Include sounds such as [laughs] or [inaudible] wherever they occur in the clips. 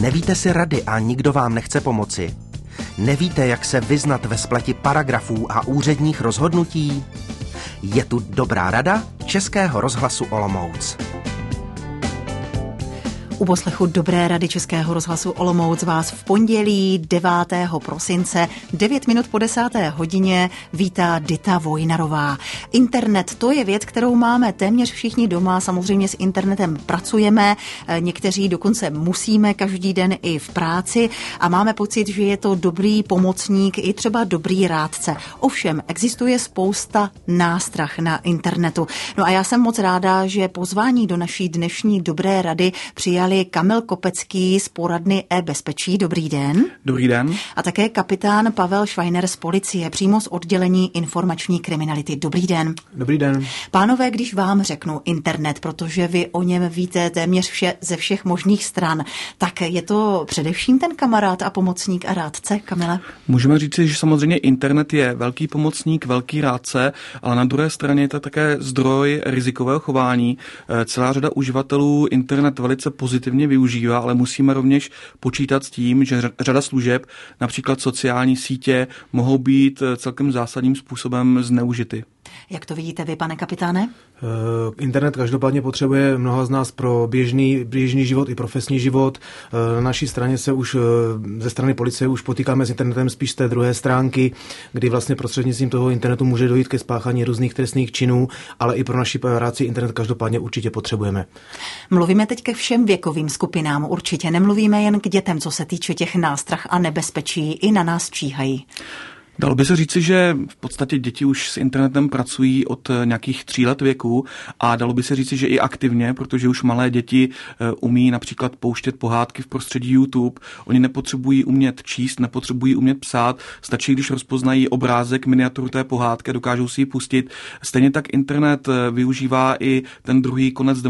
Nevíte si rady a nikdo vám nechce pomoci? Nevíte, jak se vyznat ve spleti paragrafů a úředních rozhodnutí? Je tu dobrá rada Českého rozhlasu Olomouc. U poslechu Dobré rady Českého rozhlasu Olomouc vás v pondělí 9. prosince 9 minut po 10. hodině vítá Dita Vojnarová. Internet to je věc, kterou máme téměř všichni doma, samozřejmě s internetem pracujeme, eh, někteří dokonce musíme každý den i v práci a máme pocit, že je to dobrý pomocník i třeba dobrý rádce. Ovšem, existuje spousta nástrah na internetu. No a já jsem moc ráda, že pozvání do naší dnešní Dobré rady přijali přijali Kamil Kopecký z poradny e-bezpečí. Dobrý den. Dobrý den. A také kapitán Pavel Schweiner z policie, přímo z oddělení informační kriminality. Dobrý den. Dobrý den. Pánové, když vám řeknu internet, protože vy o něm víte téměř vše, ze všech možných stran, tak je to především ten kamarád a pomocník a rádce, Kamile? Můžeme říct, že samozřejmě internet je velký pomocník, velký rádce, ale na druhé straně je to také zdroj rizikového chování. Eh, celá řada uživatelů internet velice pozitivně pozitivně využívá, ale musíme rovněž počítat s tím, že řada služeb, například sociální sítě, mohou být eh, celkem zásadním způsobem zneužity. Jak to vidíte vy, pane kapitáne? Eh, internet každopádně potřebuje mnoha z nás pro běžný, běžný život i profesní život. Eh, na naší straně se už ze strany policie už potýkáme s internetem spíš z té druhé stránky, kdy vlastně prostřednictvím toho internetu může dojít ke spáchání různých trestných činů, ale i pro naši práci internet každopádně určitě potřebujeme. Mluvíme teď ke všem věkovým skupinám, určitě nemluvíme jen k dětem, co se týče těch nástrah a nebezpečí, i na nás číhají. Dalo by se říci, že v podstatě děti už s internetem pracují od eh, nějakých tří let věku a dalo by se říci, že i aktivně, protože už malé děti eh, umí například pouštět pohádky v prostředí YouTube. Oni nepotřebují umět číst, nepotřebují umět psát, stačí, když rozpoznají obrázek, miniaturu té pohádky, dokážou si ji pustit. Stejně tak internet eh, využívá i ten druhý konec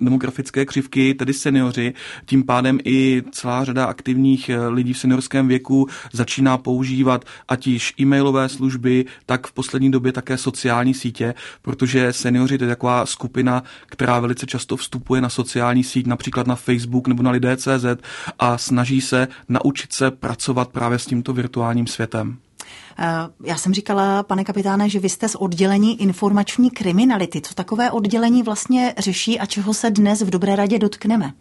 demografické křivky, tedy seniori. Tím pádem i celá řada aktivních lidí v seniorském věku začíná používat ať již e-mailové služby, tak v poslední době také sociální sítě, protože seniori to je taková skupina, která velice často vstupuje na sociální síť, například na Facebook nebo na lidé.cz a snaží se naučit se pracovat právě s tímto virtuálním světem. Eh, já jsem říkala, pane kapitáne, že vy jste z oddělení informační kriminality. Co takové oddělení vlastně řeší a čeho se dnes v Dobré radě dotkneme?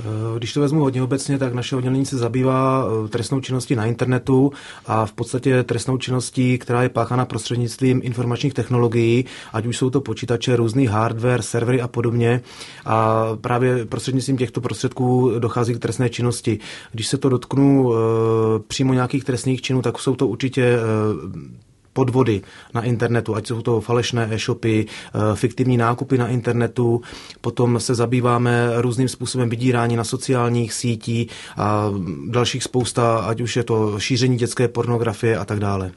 Eh, když to vezmu hodně obecně, tak naše oddělení se zabývá eh, trestnou činností na internetu a v podstatě trestnou činností, která je páchána prostřednictvím informačních technologií, ať už jsou to počítače, různý hardware, servery a podobně. A právě prostřednictvím těchto prostředků dochází k trestné činnosti. Když se to dotknu eh, přímo nějakých trestných činů, tak jsou to určitě podvody na internetu, ať jsou to falešné e-shopy, eh, fiktivní nákupy na internetu, potom se zabýváme různým způsobem vydírání na sociálních sítí a dalších spousta, ať už je to šíření dětské pornografie a tak dále.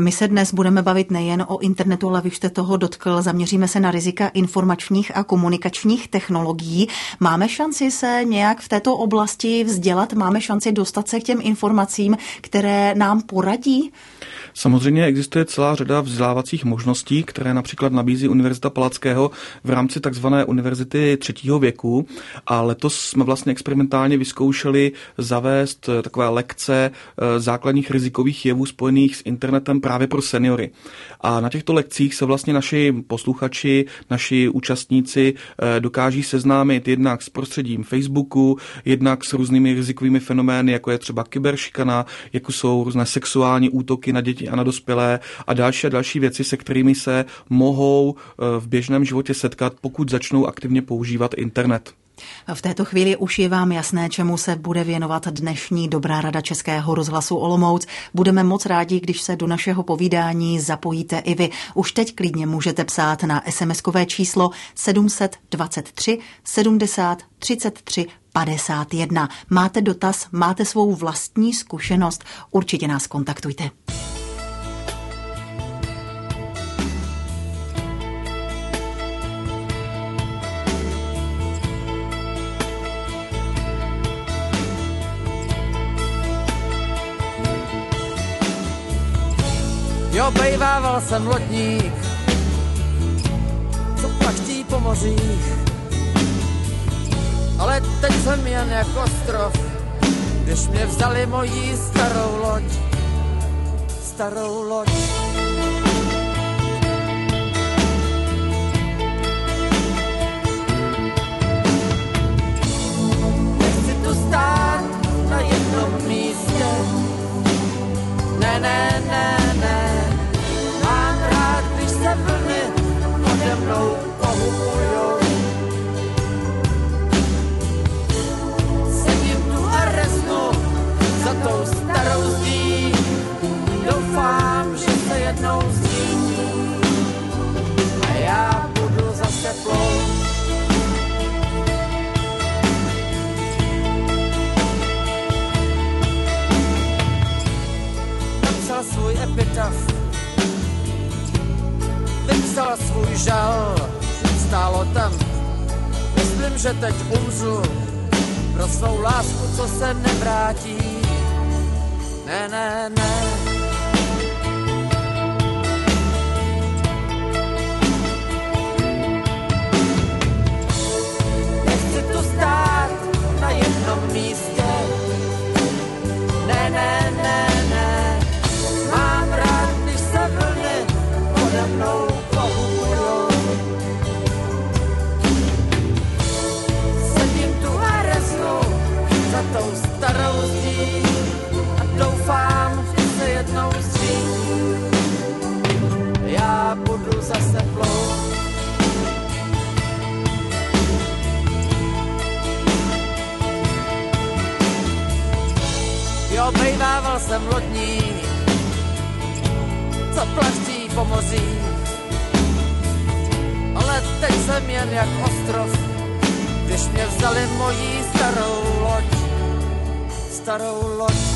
My se dnes budeme bavit nejen o internetu, ale vy jste toho dotkl. Zaměříme se na rizika informačních a komunikačních technologií. Máme šanci se nějak v této oblasti vzdělat? Máme šanci dostat se k těm informacím, které nám poradí? Samozřejmě existuje celá řada vzdělávacích možností, které například nabízí Univerzita Palackého v rámci takzvané univerzity třetího věku a letos jsme vlastně experimentálně vyzkoušeli zavést eh, takové lekce eh, základních rizikových jevů spojených s internetem právě pro seniory. A na těchto lekcích se vlastně naši posluchači, naši účastníci eh, dokáží seznámit jednak s prostředím Facebooku, jednak s různými rizikovými fenomény, jako je třeba kyberšikana, jako jsou různé sexuální útoky na děti děti a na dospělé a další a další věci, se kterými se mohou eh, v běžném životě setkat, pokud začnou aktivně používat internet. V této chvíli už je vám jasné, čemu se bude věnovat dnešní Dobrá rada Českého rozhlasu Olomouc. Budeme moc rádi, když se do našeho povídání zapojíte i vy. Už teď klidně můžete psát na SMS-kové číslo 723 70 33 51. Máte dotaz, máte svou vlastní zkušenost, určitě nás kontaktujte. Bejvával jsem lodník, co plachtí po mořích. ale teď jsem jen jako ostrov, když mě vzali mojí starou loď, starou loď. Nechci tu stát na jednom místě, ne, ne, ne, mnou. Sedím tu a reznu za tou starou zdí, doufám, že se jednou změní a já budu zase plout. napsal svůj vypsal svůj žal, stálo tam. Myslím, že teď umřu pro svou lásku, co se nevrátí. Ne, ne, ne. Jsem lodník, co plaští po mořích. Ale teď jsem jen jak ostrov, když mě vzali mojí starou loď, starou loď.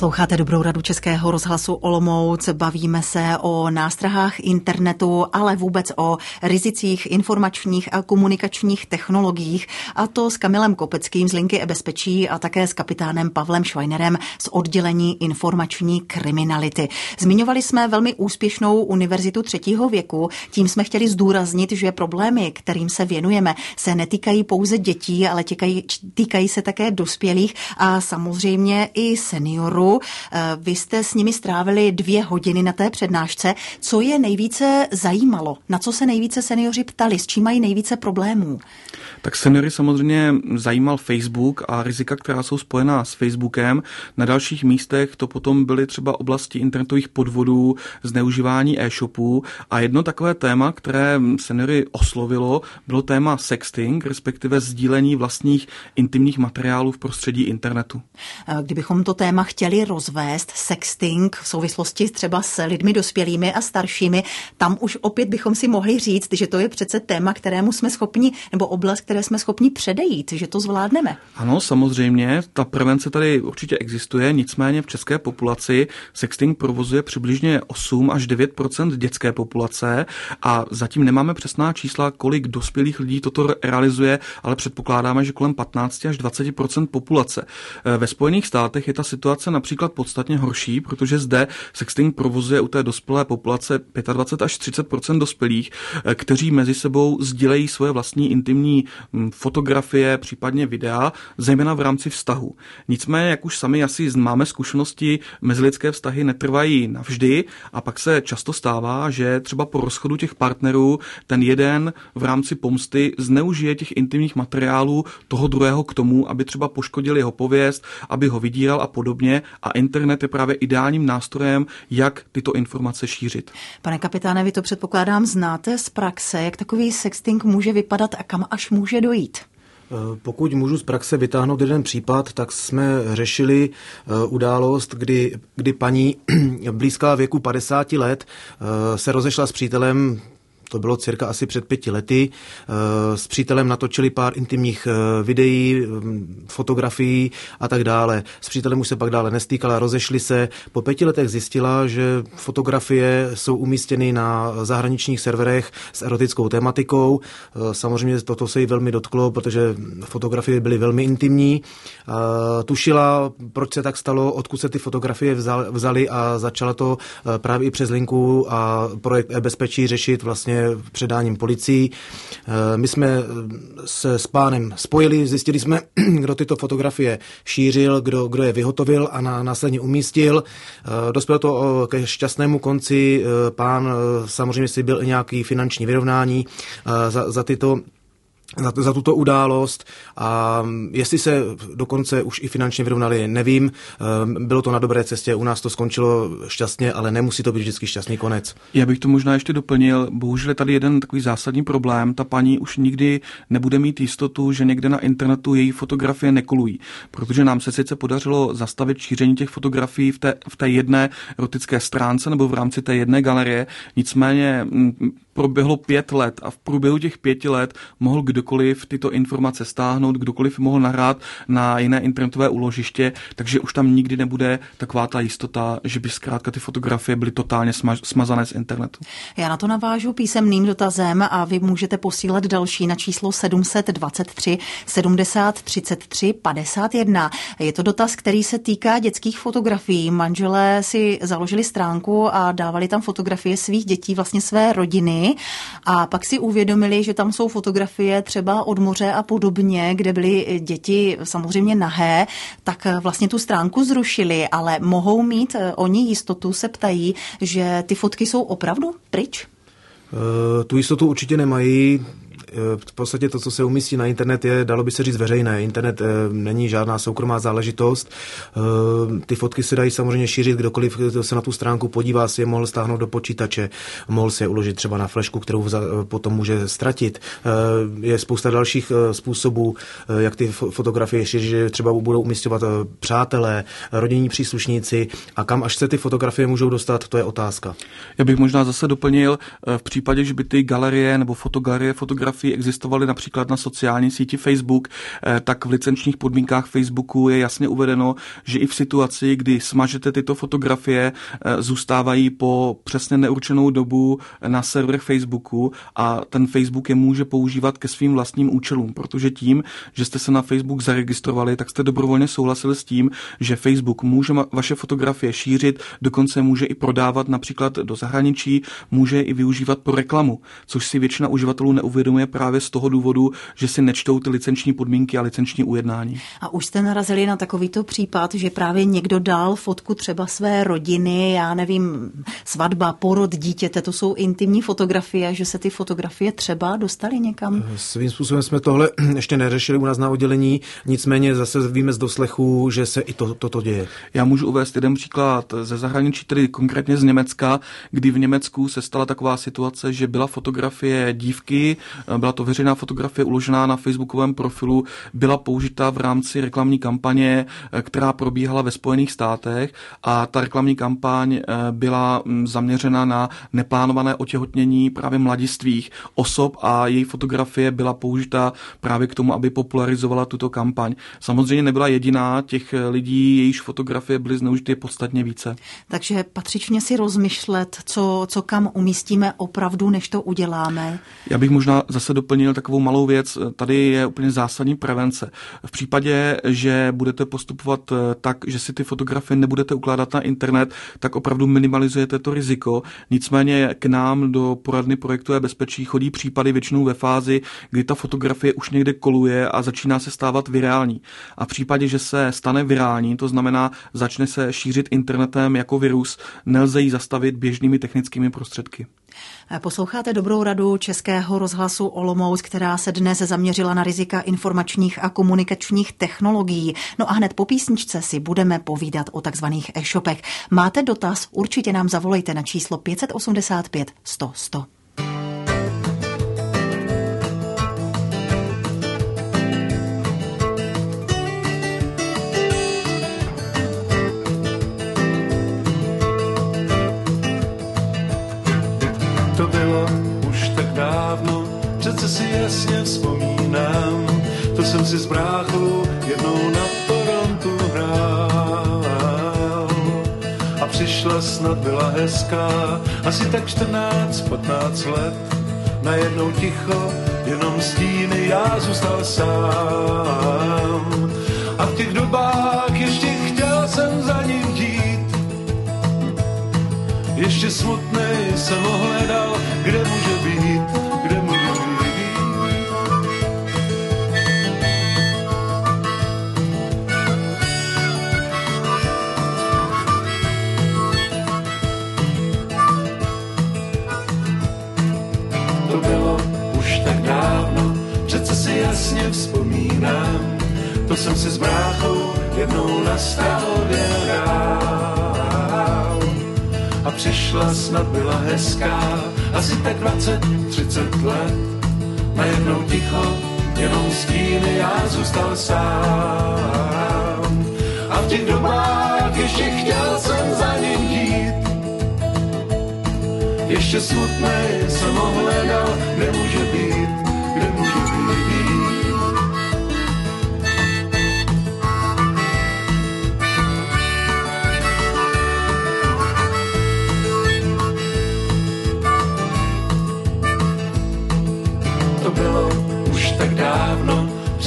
Posloucháte dobrou radu Českého rozhlasu Olomouc. Bavíme se o nástrahách internetu, ale vůbec o rizicích informačních a komunikačních technologiích. A to s Kamilem Kopeckým z Linky e-bezpečí a také s kapitánem Pavlem Schweinerem z oddělení informační kriminality. Zmiňovali jsme velmi úspěšnou univerzitu třetího věku. Tím jsme chtěli zdůraznit, že problémy, kterým se věnujeme, se netýkají pouze dětí, ale týkají, týkají se také dospělých a samozřejmě i seniorů. Vy jste s nimi strávili dvě hodiny na té přednášce. Co je nejvíce zajímalo? Na co se nejvíce seniori ptali? S čím mají nejvíce problémů? Tak seniory samozřejmě zajímal Facebook a rizika, která jsou spojená s Facebookem. Na dalších místech to potom byly třeba oblasti internetových podvodů, zneužívání e-shopů a jedno takové téma, které seniory oslovilo, bylo téma sexting, respektive sdílení vlastních intimních materiálů v prostředí internetu. Kdybychom to téma chtěli rozvést, sexting v souvislosti třeba s lidmi dospělými a staršími, tam už opět bychom si mohli říct, že to je přece téma, kterému jsme schopni, nebo oblast, které jsme schopni předejít, že to zvládneme. Ano, samozřejmě, ta prevence tady určitě existuje, nicméně v české populaci sexting provozuje přibližně 8 až 9% dětské populace a zatím nemáme přesná čísla, kolik dospělých lidí toto realizuje, ale předpokládáme, že kolem 15 až 20% populace. Ve Spojených státech je ta situace například podstatně horší, protože zde sexting provozuje u té dospělé populace 25 až 30 dospělých, eh, kteří mezi sebou sdílejí svoje vlastní intimní hm, fotografie, případně videa, zejména v rámci vztahu. Nicméně, jak už sami asi máme zkušenosti, mezilidské vztahy netrvají navždy a pak se často stává, že třeba po rozchodu těch partnerů ten jeden v rámci pomsty zneužije těch intimních materiálů toho druhého k tomu, aby třeba poškodil jeho pověst, aby ho vydíral a podobně. A internet je právě ideálním nástrojem, jak tyto informace šířit. Pane kapitáne, vy to předpokládám znáte z praxe, jak takový sexting může vypadat a kam až může dojít? Eh, pokud můžu z praxe vytáhnout jeden případ, tak jsme řešili eh, událost, kdy, kdy paní [clears throat] blízká věku 50 let eh, se rozešla s přítelem to bylo cirka asi před pěti lety. Eh, s přítelem natočili pár intimních eh, videí, mm, fotografií a tak dále. S přítelem už se pak dále nestýkala, rozešli se. Po pěti letech zjistila, že fotografie jsou umístěny na zahraničních serverech s erotickou tematikou. Eh, samozřejmě toto se jí velmi dotklo, protože fotografie byly velmi intimní. Tušila, proč se tak stalo, odkud se ty fotografie vzali a začala to právě i přes linku a projekt e-bezpečí řešit vlastně předáním policii. Eh, my jsme se s pánem spojili, zjistili jsme, [clears throat] kdo tyto fotografie šířil, kdo, kdo je vyhotovil a na, následně umístil. Eh, dospělo to ke šťastnému konci. Eh, pán samozřejmě si byl nějaký finanční vyrovnání za, za tyto za, za tuto událost a jestli se dokonce už i finančně vyrovnali, nevím. Ehm, bylo to na dobré cestě, u nás to skončilo šťastně, ale nemusí to být vždycky šťastný konec. Já bych to možná ještě doplnil. Bohužel je tady jeden takový zásadní problém. Ta paní už nikdy nebude mít jistotu, že někde na internetu její fotografie nekolují, protože nám se sice podařilo zastavit šíření těch fotografií v té, v té jedné erotické stránce nebo v rámci té jedné galerie, nicméně proběhlo pět let a v průběhu těch pěti let mohl kdokoliv tyto informace stáhnout, kdokoliv mohl nahrát na jiné internetové úložiště, takže už tam nikdy nebude taková ta jistota, že by zkrátka ty fotografie byly totálně smazané z internetu. Já na to navážu písemným dotazem a vy můžete posílat další na číslo 723 70 33 51. Je to dotaz, který se týká dětských fotografií. Manželé si založili stránku a dávali tam fotografie svých dětí, vlastně své rodiny a pak si uvědomili, že tam jsou fotografie třeba od moře a podobně, kde byly děti samozřejmě nahé, tak vlastně tu stránku zrušili, ale mohou mít eh, oni jistotu, se ptají, že ty fotky jsou opravdu pryč? Tu jistotu určitě nemají. Eh, v podstatě to, co se umístí na internet, je, dalo by se říct, veřejné. Internet eh, není žádná soukromá záležitost. Eh, ty fotky se dají samozřejmě šířit, kdokoliv se na tu stránku podívá, si je mohl stáhnout do počítače, mohl si je uložit třeba na flešku, kterou potom může ztratit. Je spousta dalších způsobů, jak ty fotografie šířit, že třeba budou umístěvat přátelé, rodinní příslušníci a kam až se ty fotografie můžou dostat, to je otázka. Já bych možná zase doplnil, v případě, že by ty galerie nebo fotogalerie fotografie fotografii existovaly například na sociální síti Facebook, eh, tak v licenčních podmínkách Facebooku je jasně uvedeno, že i v situaci, kdy smažete tyto fotografie, eh, zůstávají po přesně neurčenou dobu na serverech Facebooku a ten Facebook je může používat ke svým vlastním účelům, protože tím, že jste se na Facebook zaregistrovali, tak jste dobrovolně souhlasili s tím, že Facebook může vaše fotografie šířit, dokonce může i prodávat například do zahraničí, může i využívat pro reklamu, což si většina uživatelů neuvědomuje právě z toho důvodu, že si nečtou ty licenční podmínky a licenční ujednání. A už jste narazili na takovýto případ, že právě někdo dal fotku třeba své rodiny, já nevím, svatba, porod dítěte, to jsou intimní fotografie, že se ty fotografie třeba dostaly někam? Svým způsobem jsme tohle [clears throat] ještě neřešili u nás na oddělení, nicméně zase víme z doslechu, že se i to, toto děje. Já můžu uvést jeden příklad ze zahraničí, tedy konkrétně z Německa, kdy v Německu se stala taková situace, že byla fotografie dívky, byla to veřejná fotografie uložená na facebookovém profilu, byla použita v rámci reklamní kampaně, eh, která probíhala ve Spojených státech a ta reklamní kampaň eh, byla mm, zaměřena na neplánované otěhotnění právě mladistvých osob a její fotografie byla použita právě k tomu, aby popularizovala tuto kampaň. Samozřejmě nebyla jediná, těch eh, lidí, jejíž fotografie byly zneužity podstatně více. Takže patřičně si rozmyšlet, co, co kam umístíme opravdu, než to uděláme. Já bych možná zase doplnil takovou malou věc. Tady je úplně zásadní prevence. V případě, že budete postupovat tak, že si ty fotografie nebudete ukládat na internet, tak opravdu minimalizujete to riziko. Nicméně k nám do poradny projektu je bezpečí chodí případy většinou ve fázi, kdy ta fotografie už někde koluje a začíná se stávat virální. A v případě, že se stane virální, to znamená, začne se šířit internetem jako virus, nelze ji zastavit běžnými technickými prostředky. Posloucháte dobrou radu Českého rozhlasu Olomouc, která se dnes zaměřila na rizika informačních a komunikačních technologií. No a hned po písničce si budeme povídat o takzvaných e-shopech. Máte dotaz? Určitě nám zavolejte na číslo 585 100 100. si s bráchou jednou na Torontu hrál. A přišla snad byla hezká, asi tak 14-15 let, najednou ticho, jenom stíny, já zůstal sám. A v těch dobách ještě chtěl jsem za ním jít, ještě smutný jsem ho hledal, vzpomínám, to jsem si s bráchou jednou na. A přišla snad byla hezká, asi tak 20, 30 let. Najednou ticho, jenom stíny, já zůstal sám. A v těch dobách ještě chtěl jsem za ním jít. Ještě smutný jsem ho hledal, kde může být, kde může být.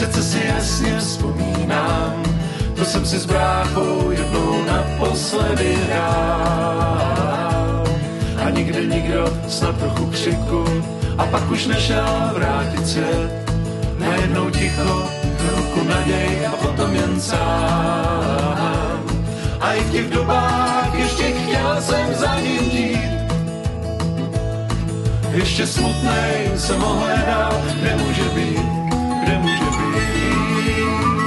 Přece si jasně vzpomínám, to jsem si s bráchou jednou naposledy hrál. A nikdy nikdo, snad trochu křiku, a pak už nešel vrátit svět. Najednou ticho, ruku naděj a potom jen sám. A i v těch dobách ještě chtěl jsem za ním jít. Ještě smutnej jsem ho hledal, nemůže být queremos beber.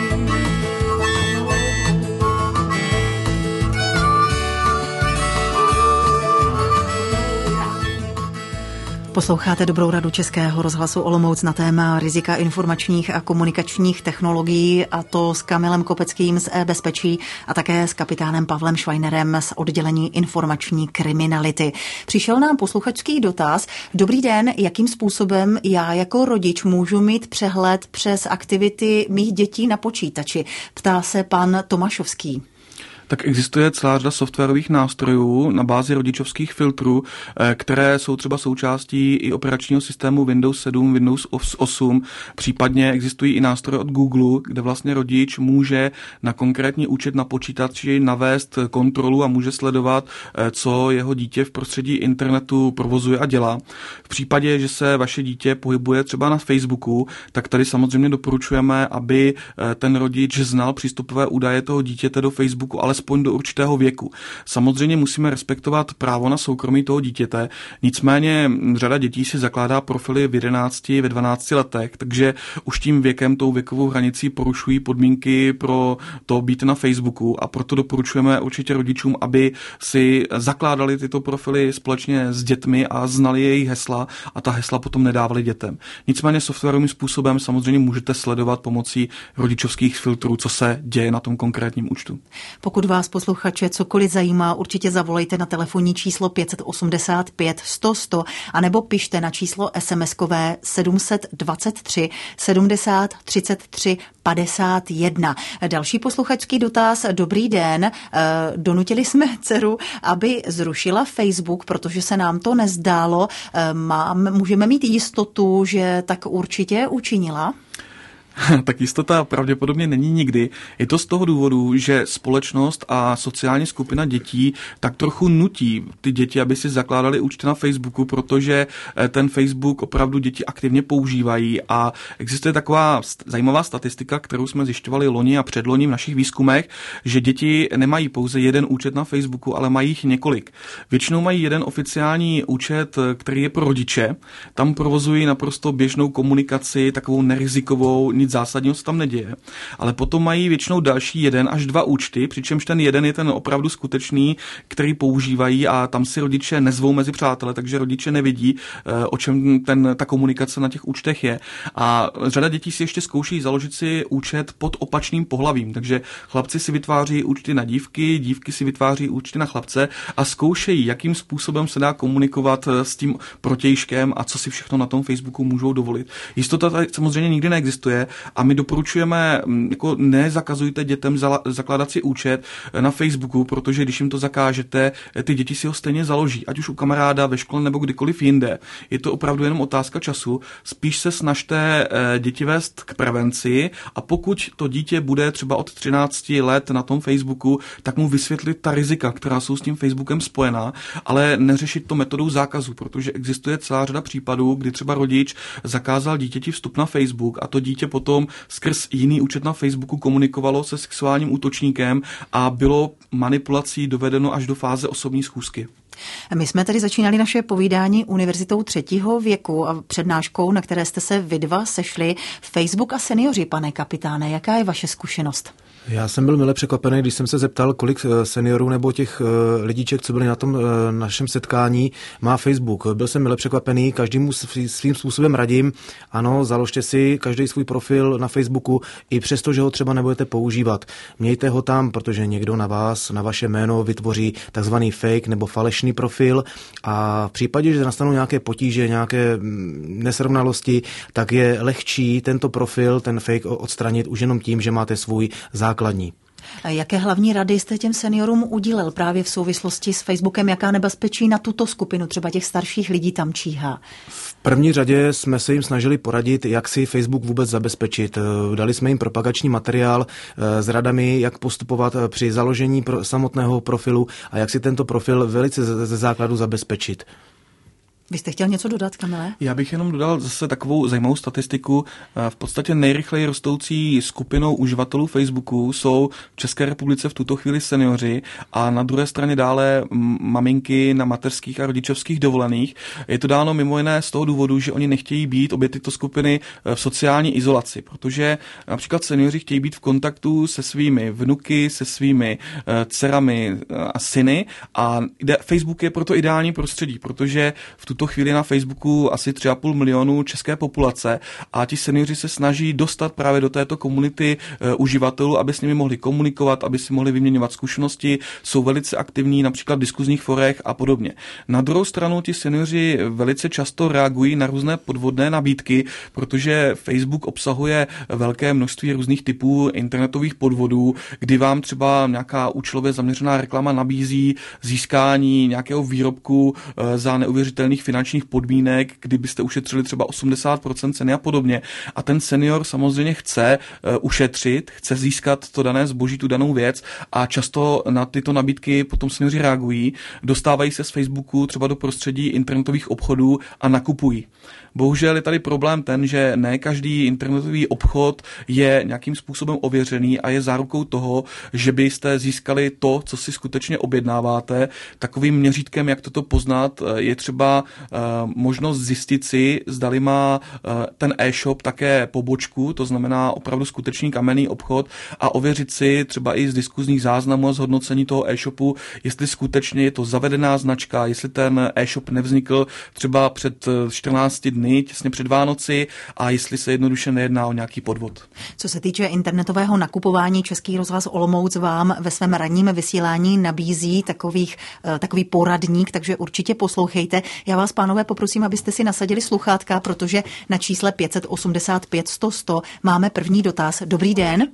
Posloucháte dobrou radu Českého rozhlasu Olomouc na téma rizika informačních a komunikačních technologií a to s Kamilem Kopeckým z e-bezpečí a také s kapitánem Pavlem Schweinerem z oddělení informační kriminality. Přišel nám posluchačský dotaz. Dobrý den, jakým způsobem já jako rodič můžu mít přehled přes aktivity mých dětí na počítači? Ptá se pan Tomašovský tak existuje celá řada softwarových nástrojů na bázi rodičovských filtrů, eh, které jsou třeba součástí i operačního systému Windows 7, Windows 8, případně existují i nástroje od Google, kde vlastně rodič může na konkrétní účet na počítači navést kontrolu a může sledovat, eh, co jeho dítě v prostředí internetu provozuje a dělá. V případě, že se vaše dítě pohybuje třeba na Facebooku, tak tady samozřejmě doporučujeme, aby eh, ten rodič znal přístupové údaje toho dítěte do Facebooku, ale alespoň do určitého věku. Samozřejmě musíme respektovat právo na soukromí toho dítěte, nicméně řada dětí si zakládá profily v 11, ve 12 letech, takže už tím věkem, tou věkovou hranicí porušují podmínky pro to být na Facebooku a proto doporučujeme určitě rodičům, aby si zakládali tyto profily společně s dětmi a znali jejich hesla a ta hesla potom nedávali dětem. Nicméně softwarovým způsobem samozřejmě můžete sledovat pomocí rodičovských filtrů, co se děje na tom konkrétním účtu. Pokud Pokud vás posluchače cokoliv zajímá, určitě zavolejte na telefonní číslo 585 100 100 anebo pište na číslo SMS-kové 723 70 33 51. Další posluchačský dotaz. Dobrý den. Eh, donutili jsme dceru, aby zrušila Facebook, protože se nám to nezdálo. Eh, Mám, můžeme mít jistotu, že tak určitě učinila? [laughs] tak jistota pravděpodobně není nikdy. Je to z toho důvodu, že společnost a sociální skupina dětí tak trochu nutí ty děti, aby si zakládali účty na Facebooku, protože eh, ten Facebook opravdu děti aktivně používají a existuje taková zajímavá statistika, kterou jsme zjišťovali loni a předloni v našich výzkumech, že děti nemají pouze jeden účet na Facebooku, ale mají jich několik. Většinou mají jeden oficiální účet, eh, který je pro rodiče. Tam provozují naprosto běžnou komunikaci, takovou nerizikovou, nic zásadního se tam neděje. Ale potom mají většinou další jeden až dva účty, přičemž ten jeden je ten opravdu skutečný, který používají a tam si rodiče nezvou mezi přátele, takže rodiče nevidí, eh, o čem ten, ta komunikace na těch účtech je. A řada dětí si ještě zkouší založit si účet pod opačným pohlavím, takže chlapci si vytváří účty na dívky, dívky si vytváří účty na chlapce a zkoušejí, jakým způsobem se dá komunikovat eh, s tím protějškem a co si všechno na tom Facebooku můžou dovolit. Jistota tady samozřejmě nikdy neexistuje, a my doporučujeme, mm, jako nezakazujte dětem zakládat si účet eh, na Facebooku, protože když jim to zakážete, eh, ty děti si ho stejně založí, ať už u kamaráda, ve škole nebo kdykoliv jinde. Je to opravdu jenom otázka času. Spíš se snažte eh, děti vést k prevenci a pokud to dítě bude třeba od 13 let na tom Facebooku, tak mu vysvětlit ta rizika, která jsou s tím Facebookem spojená, ale neřešit to metodou zákazu, protože existuje celá řada případů, kdy třeba rodič zakázal dítěti vstup na Facebook a to dítě potom potom skrz jiný účet na Facebooku komunikovalo se sexuálním útočníkem a bylo manipulací dovedeno až do fáze osobní schůzky. My jsme tady začínali naše povídání univerzitou třetího věku a přednáškou, na které jste se vy dva sešli. Facebook a seniori, pane kapitáne, jaká je vaše zkušenost? Já jsem byl mile překvapený, když jsem se zeptal, kolik eh, seniorů nebo těch eh, lidíček, co byli na tom eh, našem setkání, má Facebook. Byl jsem mile překvapený, každému svým způsobem radím. Ano, založte si každý svůj profil na Facebooku, i přesto, že ho třeba nebudete používat. Mějte ho tam, protože někdo na vás, na vaše jméno vytvoří takzvaný fake nebo falešný profil a v případě, že nastanou nějaké potíže, nějaké mm, nesrovnalosti, tak je lehčí tento profil, ten fake odstranit už jenom tím, že máte svůj základní. Jaké hlavní rady jste těm seniorům udílel právě v souvislosti s Facebookem? Jaká nebezpečí na tuto skupinu, třeba těch starších lidí tam číhá? V první řadě jsme se jim snažili poradit, jak si Facebook vůbec zabezpečit. Dali jsme jim propagační materiál eh, s radami, jak postupovat eh, při založení samotného profilu a jak si tento profil velice ze základu zabezpečit. Vy jste chtěl něco dodat, Kamile? Já bych jenom dodal zase takovou zajímavou statistiku. Eh, v podstatě nejrychleji rostoucí skupinou uživatelů Facebooku jsou v České republice v tuto chvíli seniori a na druhé straně dále maminky na mateřských a rodičovských dovolených. Je to dáno mimo jiné z toho důvodu, že oni nechtějí být obě tyto skupiny eh, v sociální izolaci, protože například seniori chtějí být v kontaktu se svými vnuky, se svými eh, dcerami a syny a Facebook je proto ideální prostředí, protože v tuto chvíli na Facebooku asi 3,5 milionů české populace a ti seniori se snaží dostat právě do této komunity e, uživatelů, aby s nimi mohli komunikovat, aby si mohli vyměňovat zkušenosti, jsou velice aktivní například v diskuzních forech a podobně. Na druhou stranu ti seniori velice často reagují na různé podvodné nabídky, protože Facebook obsahuje velké množství různých typů internetových podvodů, kdy vám třeba nějaká účelově zaměřená reklama nabízí získání nějakého výrobku e, za neuvěřitelných finančních podmínek, kdybyste ušetřili třeba 80% ceny a podobně. A ten senior samozřejmě chce uh, ušetřit, chce získat to dané zboží, tu danou věc a často na tyto nabídky potom seniori reagují, dostávají se z Facebooku třeba do prostředí internetových obchodů a nakupují. Bohužel je tady problém ten, že ne každý internetový obchod je nějakým způsobem ověřený a je zárukou toho, že byste získali to, co si skutečně objednáváte. Takovým měřítkem, jak toto poznat, je třeba možnost zjistit si, zdali má ten e-shop také pobočku, to znamená opravdu skutečný kamenný obchod a ověřit si třeba i z diskuzních záznamů a zhodnocení toho e-shopu, jestli skutečně je to zavedená značka, jestli ten e-shop nevznikl třeba před 14 dny, těsně před Vánoci a jestli se jednoduše nejedná o nějaký podvod. Co se týče internetového nakupování, Český rozhlas Olomouc vám ve svém ranním vysílání nabízí takových, eh, takový poradník, takže určitě poslouchejte. Já vás, pánové, poprosím, abyste si nasadili sluchátka, protože na čísle 585 100 100 máme první dotaz. Dobrý den.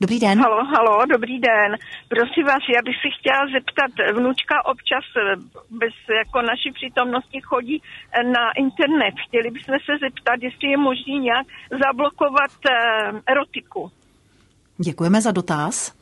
Dobrý den. Halo, halo, dobrý den. Prosím vás, já bych si chtěla zeptat, vnučka občas eh, bez jako naší přítomnosti chodí eh, na internet. Chtěli bychom se zeptat, jestli je možné nějak zablokovat erotiku. Děkujeme za dotaz.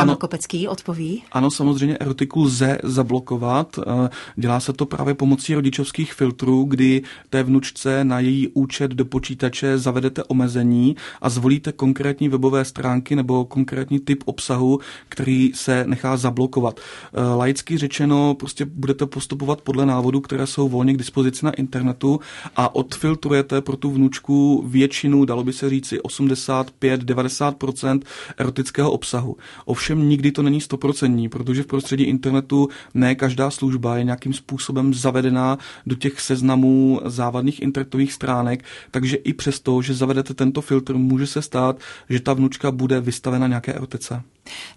Ano, Kopecký odpoví. Ano, samozřejmě erotiku lze zablokovat. Eh, dělá se to právě pomocí rodičovských filtrů, kdy té vnučce na její účet do počítače zavedete omezení a zvolíte konkrétní webové stránky nebo konkrétní typ obsahu, který se nechá zablokovat. Eh, laicky řečeno, prostě budete postupovat podle návodů, které jsou volně k dispozici na internetu a odfiltrujete pro tu vnučku většinu, dalo by se říci 85-90% erotického obsahu. Ovšem Ovšem nikdy to není stoprocentní, protože v prostředí internetu ne každá služba je nějakým způsobem zavedená do těch seznamů závadných internetových stránek, takže i přesto, že zavedete tento filtr, může se stát, že ta vnučka bude vystavena nějaké erotice.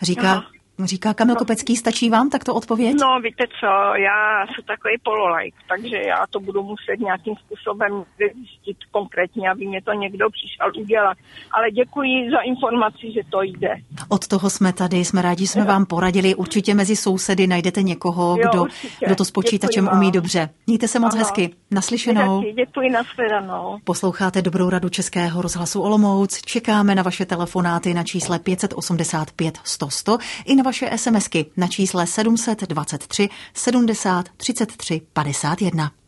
Říká Aha. Říká Kamil Kopecký, stačí vám takto odpověď? No, víte co, já jsem takový pololajk, takže já to budu muset nějakým způsobem zjistit konkrétně, aby mě to někdo přišel udělat. Ale děkuji za informaci, že to jde. Od toho jsme tady, jsme rádi, jsme vám poradili. Určitě mezi sousedy najdete někoho, jo, kdo, kdo to s počítačem umí dobře. Mějte se moc Aha. hezky. Naslyšenou. Děkuji, děkuji, nashledanou. Posloucháte Dobrou radu Českého rozhlasu Olomouc. Čekáme na vaše telefonáty na čísle 585 100 100 i na vaše SMSky na čísle 723 70 33 51.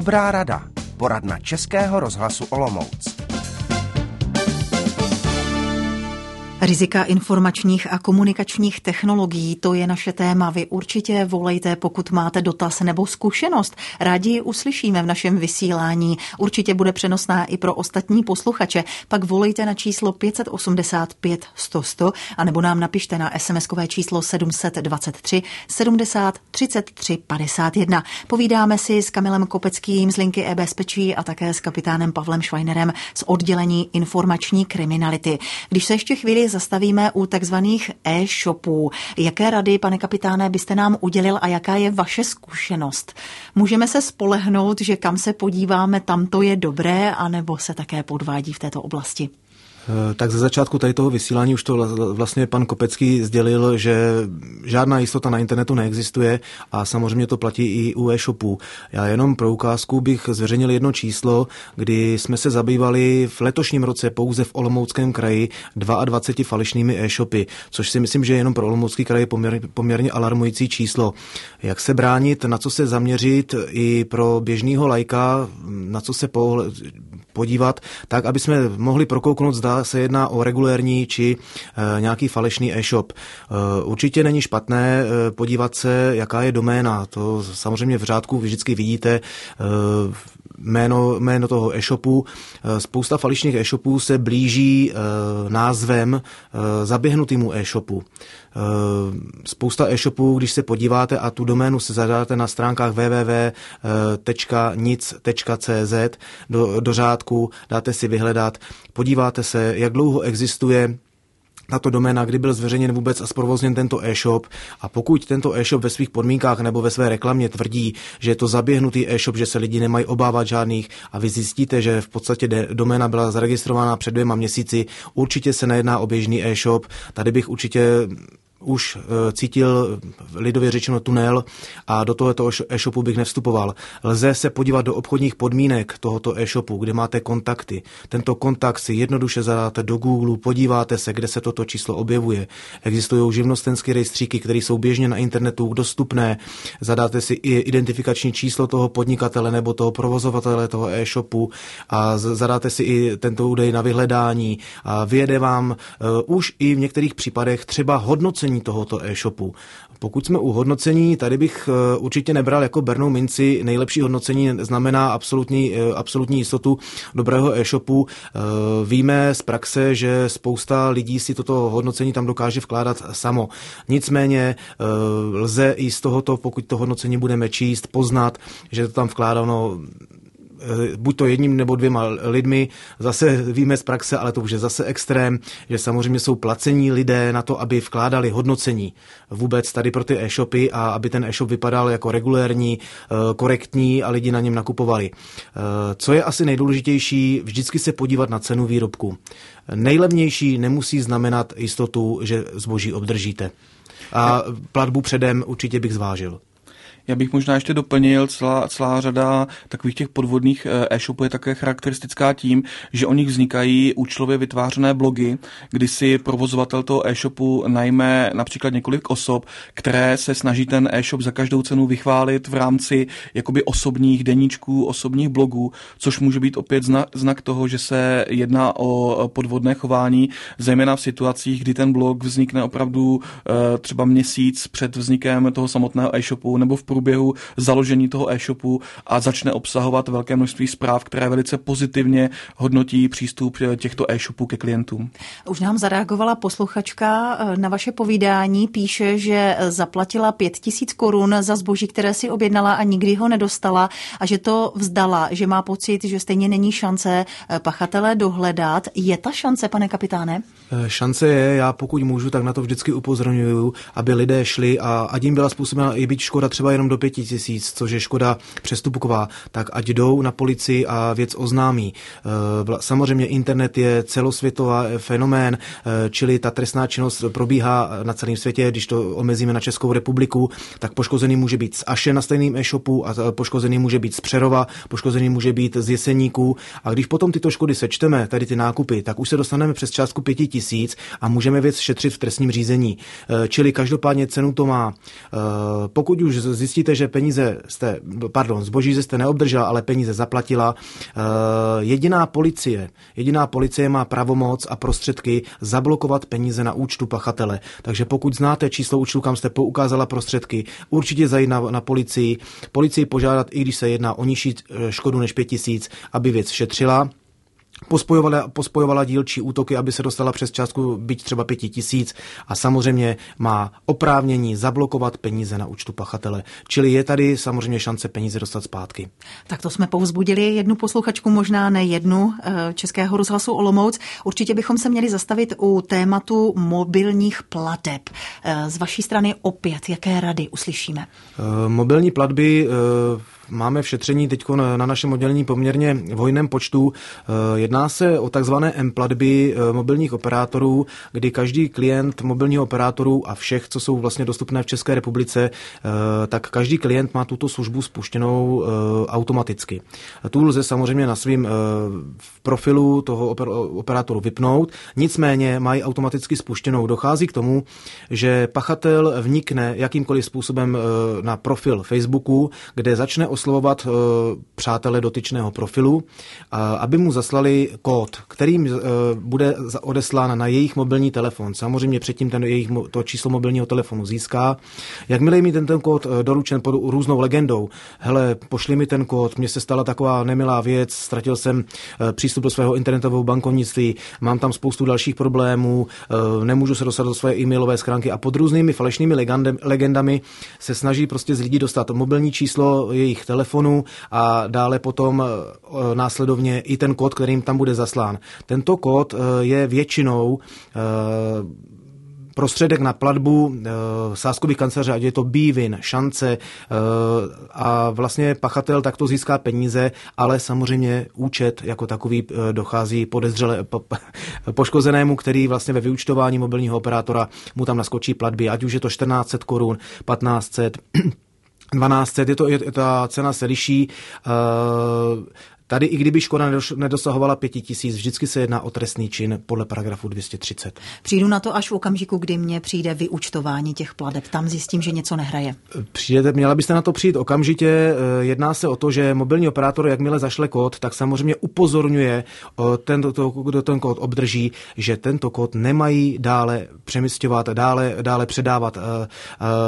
Dobrá rada. Poradna Českého rozhlasu Olomouc. Rizika informačních a komunikačních technologií, to je naše téma. Vy určitě volejte, pokud máte dotaz nebo zkušenost. Rádi ji uslyšíme v našem vysílání. Určitě bude přenosná i pro ostatní posluchače. Pak volejte na číslo 585 100 100 a nebo nám napište na SMS-kové číslo 723 70 33 51. Povídáme si s Kamilem Kopeckým z linky e-bezpečí a také s kapitánem Pavlem Schweinerem z oddělení informační kriminality. Když se ještě chvíli zastavíme u takzvaných e-shopů. Jaké rady, pane kapitáne, byste nám udělil a jaká je vaše zkušenost? Můžeme se spolehnout, že kam se podíváme, tam to je dobré, anebo se také podvádí v této oblasti? Eh, tak ze začátku tady toho vysílání už to vlastně pan Kopecký sdělil, že žádná jistota na internetu neexistuje a samozřejmě to platí i u e-shopů. Já jenom pro ukázku bych zveřejnil jedno číslo, kdy jsme se zabývali v letošním roce pouze v Olomouckém kraji 22 falešnými e-shopy, což si myslím, že jenom pro Olomoucký kraj je poměrně, poměrně alarmující číslo. Jak se bránit, na co se zaměřit i pro běžného lajka, na co se podívat, tak aby jsme mohli prokouknout, zda se jedná o regulérní či e, nějaký falešný e-shop. E, určitě není špatné e, podívat se, jaká je doména. To samozřejmě v řádku vždycky vidíte jméno, jméno toho e-shopu. Spousta falešných e-shopů se blíží názvem zaběhnutýmu e-shopu. Spousta e-shopů, když se podíváte a tu doménu se zadáte na stránkách www.nic.cz do, do řádku, dáte si vyhledat, podíváte se, jak dlouho existuje tato doména, kdy byl zveřejněn vůbec a zprovozněn tento e-shop. A pokud tento e-shop ve svých podmínkách nebo ve své reklamě tvrdí, že je to zaběhnutý e-shop, že se lidi nemají obávat žádných a vy zjistíte, že v podstatě doména byla zaregistrována před dvěma měsíci, určitě se nejedná o běžný e-shop, tady bych určitě už eh, cítil lidově řečeno tunel a do tohoto e-shopu bych nevstupoval. Lze se podívat do obchodních podmínek tohoto e-shopu, kde máte kontakty. Tento kontakt si jednoduše zadáte do Google, podíváte se, kde se toto číslo objevuje. Existují živnostenské rejstříky, které jsou běžně na internetu dostupné. Zadáte si i identifikační číslo toho podnikatele nebo toho provozovatele toho e-shopu a zadáte si i tento údaj na vyhledání a vyjede vám uh, už i v některých případech třeba hodnocení hodnocení tohoto e-shopu. Pokud jsme u hodnocení, tady bych eh, určitě nebral jako bernou minci. Nejlepší hodnocení znamená absolutní, eh, absolutní jistotu dobrého e-shopu. Eh, víme z praxe, že spousta lidí si toto hodnocení tam dokáže vkládat samo. Nicméně lze i z tohoto, pokud to hodnocení budeme číst, poznat, že to tam vkládáno buď to jedním nebo dvěma lidmi. Zase víme z praxe, ale to už je zase extrém, že samozřejmě jsou placení lidé na to, aby vkládali hodnocení vůbec tady pro ty e-shopy a aby ten e-shop vypadal jako regulérní, eh, korektní a lidi na něm nakupovali. Eh, co je asi nejdůležitější, vždycky se podívat na cenu výrobku. Nejlevnější nemusí znamenat jistotu, že zboží obdržíte. A platbu předem určitě bych zvážil. Já bych možná ještě doplnil, celá, celá řada takových těch podvodných eh, e-shopů je také charakteristická tím, že o nich vznikají účelově vytvářené blogy, kdy si provozovatel toho e-shopu najme například několik osob, které se snaží ten e-shop za každou cenu vychválit v rámci jakoby osobních deníčků, osobních blogů, což může být opět znak, toho, že se jedná o podvodné chování, zejména v situacích, kdy ten blog vznikne opravdu eh, třeba měsíc před vznikem toho samotného e-shopu nebo v průběhu založení toho e-shopu a začne obsahovat velké množství zpráv, které velice pozitivně hodnotí přístup těchto e-shopů ke klientům. Už nám zareagovala posluchačka eh, na vaše povídání, píše, že zaplatila pět tisíc korun za zboží, které si objednala a nikdy ho nedostala a že to vzdala, že má pocit, že stejně není šance eh, pachatele dohledat. Je ta šance, pane kapitáne? Eh, šance je, já pokud můžu, tak na to vždycky upozorňuju, aby lidé šli a ať jim byla způsobena i být škoda třeba jenom do pěti tisíc, což je škoda přestupková, tak ať jdou na policii a věc oznámí. Eh, samozřejmě internet je celosvětová eh, fenomén, čili ta trestná činnost probíhá na celém světě, když to omezíme na Českou republiku, tak poškozený může být z Aše na stejném e-shopu a poškozený může být z Přerova, poškozený může být z Jeseníků a když potom tyto škody sečteme, tady ty nákupy, tak už se dostaneme přes částku pěti tisíc a můžeme věc šetřit v trestním řízení. Eh, čili každopádně cenu to má. Eh, pokud už zjistíte, že peníze jste, pardon, zboží jste neobdržela, ale peníze zaplatila, eh, jediná policie, jediná policie má pravomoc a prostředky zablokovat peníze na účtu pachatele. Takže pokud znáte číslo účtu, kam jste poukázala prostředky, určitě zajít na, na policii, policii požádat, i když se jedná o nižší eh, škodu než 5000, aby věc šetřila pospojovala, pospojovala dílčí útoky, aby se dostala přes částku byť třeba pěti tisíc a samozřejmě má oprávnění zablokovat peníze na účtu pachatele. Čili je tady samozřejmě šance peníze dostat zpátky. Tak to jsme povzbudili jednu posluchačku, možná ne jednu eh, Českého rozhlasu Olomouc. Určitě bychom se měli zastavit u tématu mobilních plateb. Eh, z vaší strany opět, jaké rady uslyšíme? Eh, mobilní platby máme v šetření teď na našem oddělení poměrně v hojném počtu. Eh, jedná se o takzvané M-platby eh, mobilních operátorů, kdy každý klient mobilního operátoru a všech, co jsou vlastně dostupné v České republice, eh, tak každý klient má tuto službu spuštěnou automaticky. Tu lze samozřejmě na svým profilu toho operátoru vypnout, nicméně mají automaticky spuštěnou. Dochází k tomu, že pachatel vnikne jakýmkoliv způsobem na profil Facebooku, kde začne oslovovat eh, přátele dotyčného profilu, aby mu zaslali kód, kterým eh, bude odeslán na jejich mobilní telefon. Samozřejmě předtím ten jejich, to číslo mobilního telefonu získá. Jakmile mi ten, ten kód eh, doručen pod různou legendou, hele, pošli mi ten kód, mně se stala taková nemilá věc, ztratil jsem přístup do svého internetového bankovnictví, mám tam spoustu dalších problémů, nemůžu se dostat do své e-mailové schránky a pod různými falešnými legendami se snaží prostě z lidí dostat mobilní číslo jejich telefonu a dále potom eh, následovně i ten kód, kterým tam bude zaslán. Tento kód eh, je většinou eh, prostředek na platbu e, sáskových kanceláře, ať je to bývin, šance e, a vlastně pachatel takto získá peníze, ale samozřejmě účet jako takový e, dochází podezřele, po, [laughs] poškozenému, který vlastně ve vyučtování mobilního operátora mu tam naskočí platby, ať už je to 1400 korun, 1500, 1200, je to, je, ta cena se liší. Tady, i kdyby škoda nedosahovala pěti tisíc, vždycky se jedná o trestný čin podle paragrafu 230. Přijdu na to až v okamžiku, kdy mě přijde vyučtování těch pladeb. Tam zjistím, že něco nehraje. Přijdete, měla byste na to přijít okamžitě. Eh, jedná se o to, že mobilní operátor, jakmile zašle kód, tak samozřejmě upozorňuje eh, ten, kdo ten kód obdrží, že tento kód nemají dále přemysťovat, dále, dále předávat. Eh,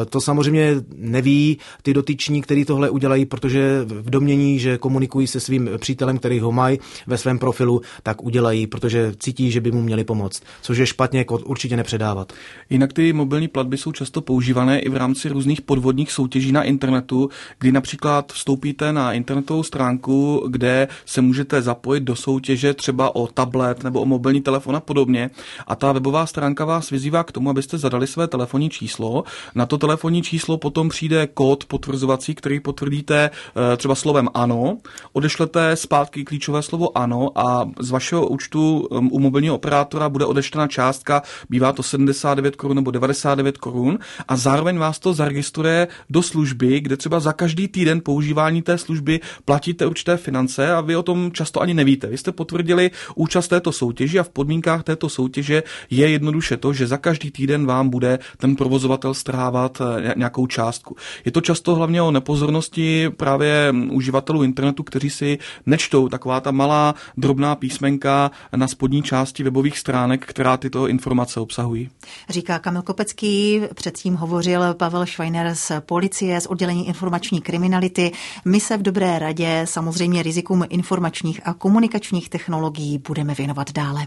to samozřejmě neví ty dotyční, kteří tohle udělají, protože v domění, že komunikují se svým přítelem, který ho mají ve svém profilu, tak udělají, protože cítí, že by mu měli pomoct, což je špatně kód určitě nepředávat. Jinak ty mobilní platby jsou často používané i v rámci různých podvodních soutěží na internetu, kdy například vstoupíte na internetovou stránku, kde se můžete zapojit do soutěže třeba o tablet nebo o mobilní telefon a podobně. A ta webová stránka vás vyzývá k tomu, abyste zadali své telefonní číslo. Na to telefonní číslo potom přijde kód potvrzovací, který potvrdíte eh, třeba slovem ano. Odešlete zpátky klíčové slovo ano a z vašeho účtu um, u mobilního operátora bude odečtena částka, bývá to 79 korun nebo 99 korun a zároveň vás to zaregistruje do služby, kde třeba za každý týden používání té služby platíte určité finance a vy o tom často ani nevíte. Vy jste potvrdili účast této soutěži a v podmínkách této soutěže je jednoduše to, že za každý týden vám bude ten provozovatel strávat eh, nějakou částku. Je to často hlavně o nepozornosti právě uživatelů internetu, kteří si nečtou taková ta malá drobná písmenka na spodní části webových stránek, která tyto informace obsahují. Říká Kamil Kopecký, předtím hovořil Pavel Schweiner z policie, z oddělení informační kriminality. My se v dobré radě samozřejmě rizikům informačních a komunikačních technologií budeme věnovat dále.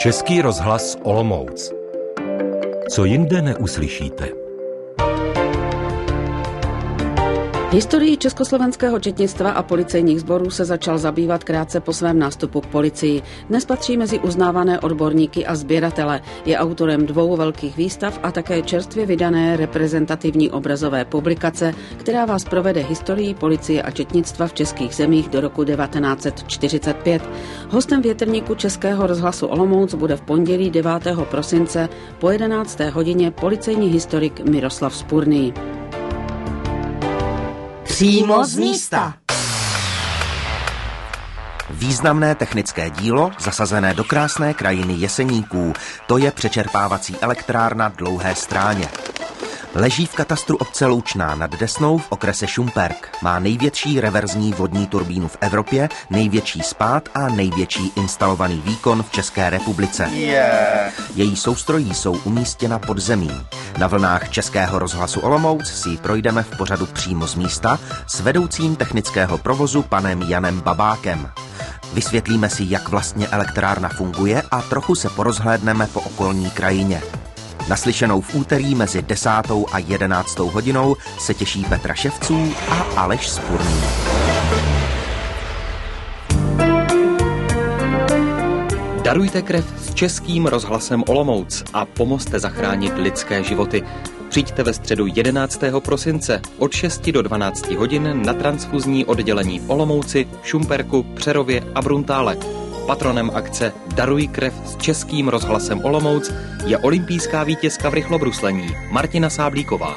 Český rozhlas Olomouc. Co jinde neuslyšíte? Historií československého četnictva a policejních sborů se začal zabývat krátce po svém nástupu k policii. Dnes patří mezi uznávané odborníky a sběratele. Je autorem dvou velkých výstav a také čerstvě vydané reprezentativní obrazové publikace, která vás provede historií policie a četnictva v českých zemích do roku 1945. Hostem větrníku Českého rozhlasu Olomouc bude v pondělí 9. prosince po 11. hodině policejní historik Miroslav Spurný. Přímo z místa. Významné technické dílo, zasazené do krásné krajiny Jeseníků, to je přečerpávací elektrárna Dlouhé stráně. Leží v katastru obce Loučná nad Desnou v okrese Šumperk. Má největší reverzní vodní turbínu v Evropě, největší spád a největší instalovaný výkon v České republice. Yeah. Její soustrojí jsou umístěna pod zemí. Na vlnách Českého rozhlasu Olomouc si ji projdeme v pořadu přímo z místa s vedoucím technického provozu panem Janem Babákem. Vysvětlíme si, jak vlastně elektrárna funguje a trochu se porozhlédneme po okolní krajině. Naslyšenou v úterý mezi 10. a 11. hodinou se těší Petra Ševců a Aleš Spurný. Darujte krev s českým rozhlasem Olomouc a pomozte zachránit lidské životy. Přijďte ve středu 11. prosince od 6 do 12 hodin na transfuzní oddělení v Olomouci, Šumperku, Přerově a Bruntále. Patronem akce Daruj krev s českým rozhlasem Olomouc je olympijská vítězka v rychlobruslení Martina Sáblíková.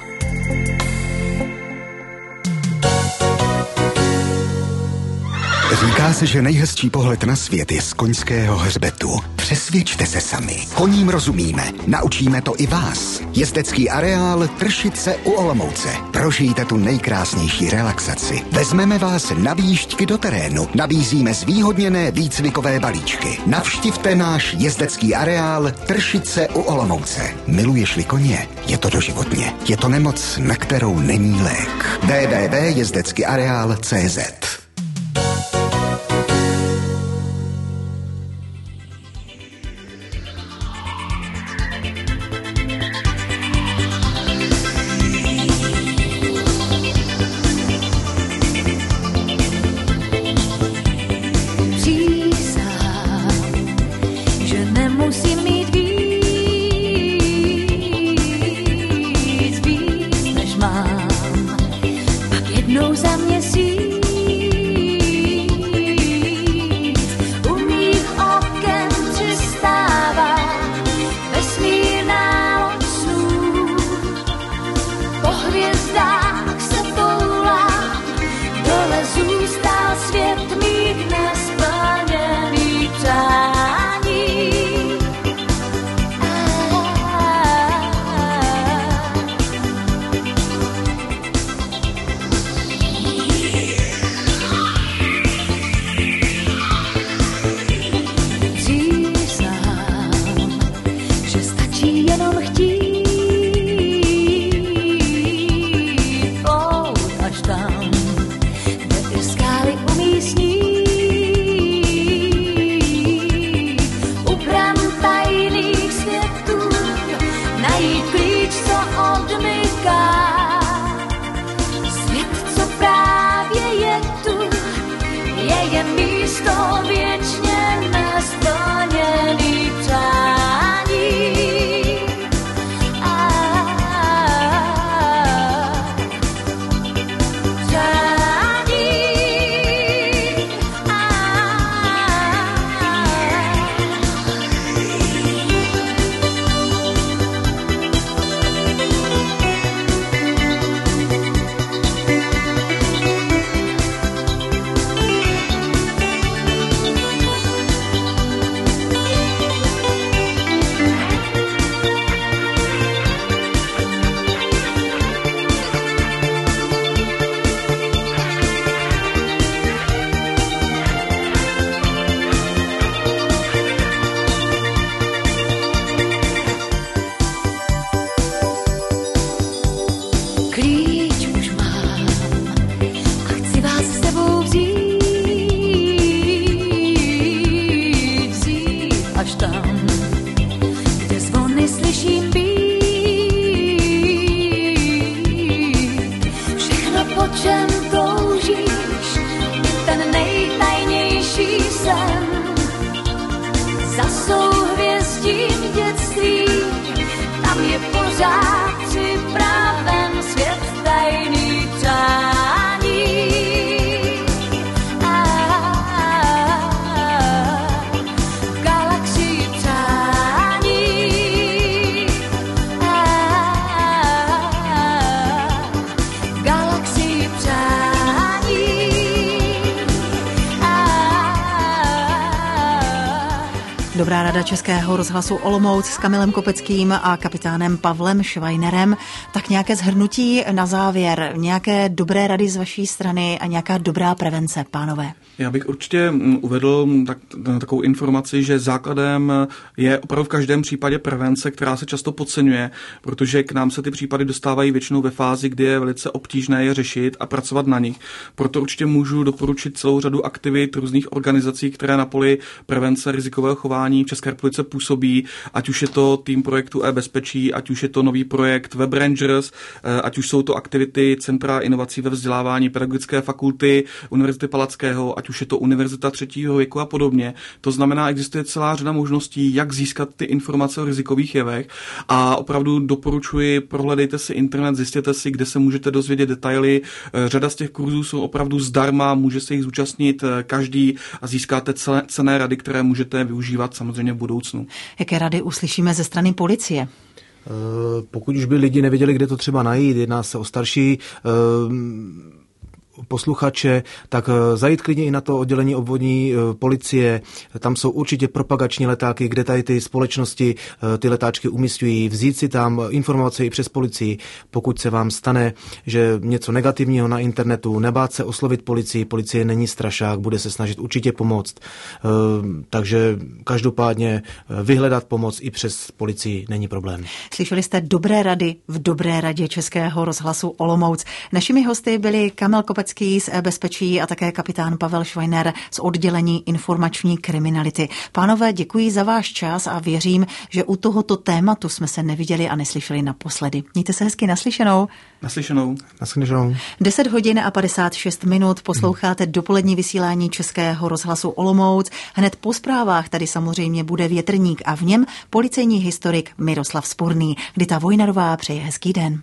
Říká se, že nejhezčí pohled na svět je z koňského hřbetu. Přesvědčte se sami. Koním rozumíme. Naučíme to i vás. Jezdecký areál Tršice u Olomouce. Prožijte tu nejkrásnější relaxaci. Vezmeme vás na výšťky do terénu. Nabízíme zvýhodněné výcvikové balíčky. Navštivte náš jezdecký areál Tršice u Olomouce. Miluješ-li koně? Je to doživotně. Je to nemoc, na kterou není lék. www.jezdeckyAreál.cz Českého rozhlasu Olomouc s Kamilem Kopeckým a kapitánem Pavlem Švajnerem. Tak nějaké zhrnutí na závěr, nějaké dobré rady z vaší strany a nějaká dobrá prevence, pánové. Já bych určitě mm, uvedl mm, tak, takovou informaci, že základem je opravdu v každém případě prevence, která se často podceňuje, protože k nám se ty případy dostávají většinou ve fázi, kdy je velice obtížné je řešit a pracovat na nich. Proto určitě můžu doporučit celou řadu aktivit různých organizací, které na poli prevence rizikového chování v České republice působí, ať už je to tým projektu e-bezpečí, ať už je to nový projekt Web Rangers, eh, ať už jsou to aktivity Centra inovací ve vzdělávání Pedagogické fakulty Univerzity Palackého, ať už je to Univerzita třetího věku a podobně. To znamená, existuje celá řada možností, jak získat ty informace o rizikových jevech a opravdu doporučuji, prohledejte si internet, zjistěte si, kde se můžete dozvědět detaily. Eh, řada z těch kurzů jsou opravdu zdarma, může se jich zúčastnit eh, každý a získáte cené rady, které můžete využívat samozřejmě v budoucnu. Jaké rady uslyšíme ze strany policie? Eh, pokud už by lidi nevěděli, kde to třeba najít, jedná se o starší posluchače, tak eh, zajít klidně i na to oddělení obvodní eh, policie. Tam jsou určitě propagační letáky, kde tady ty společnosti eh, ty letáčky umístují. Vzít si tam informace i přes policii, pokud se vám stane, že něco negativního na internetu, nebát se oslovit policii. Policie není strašák, bude se snažit určitě pomoct. Takže každopádně vyhledat pomoc i přes policii není problém. Slyšeli jste dobré rady v dobré radě Českého rozhlasu Olomouc. Našimi hosty byli Kamel Kopec Kopecký z e-bezpečí a také kapitán Pavel Schweiner z oddělení informační kriminality. Pánové, děkuji za váš čas a věřím, že u tohoto tématu jsme se neviděli a neslyšeli naposledy. Mějte se hezky naslyšenou. Naslyšenou. Naslyšenou. 10 hodin a 56 minut posloucháte hmm. dopolední vysílání Českého rozhlasu Olomouc. Hned po zprávách tady samozřejmě bude větrník a v něm policejní historik Miroslav Sporný. Kdy ta Vojnarová přeje hezký den.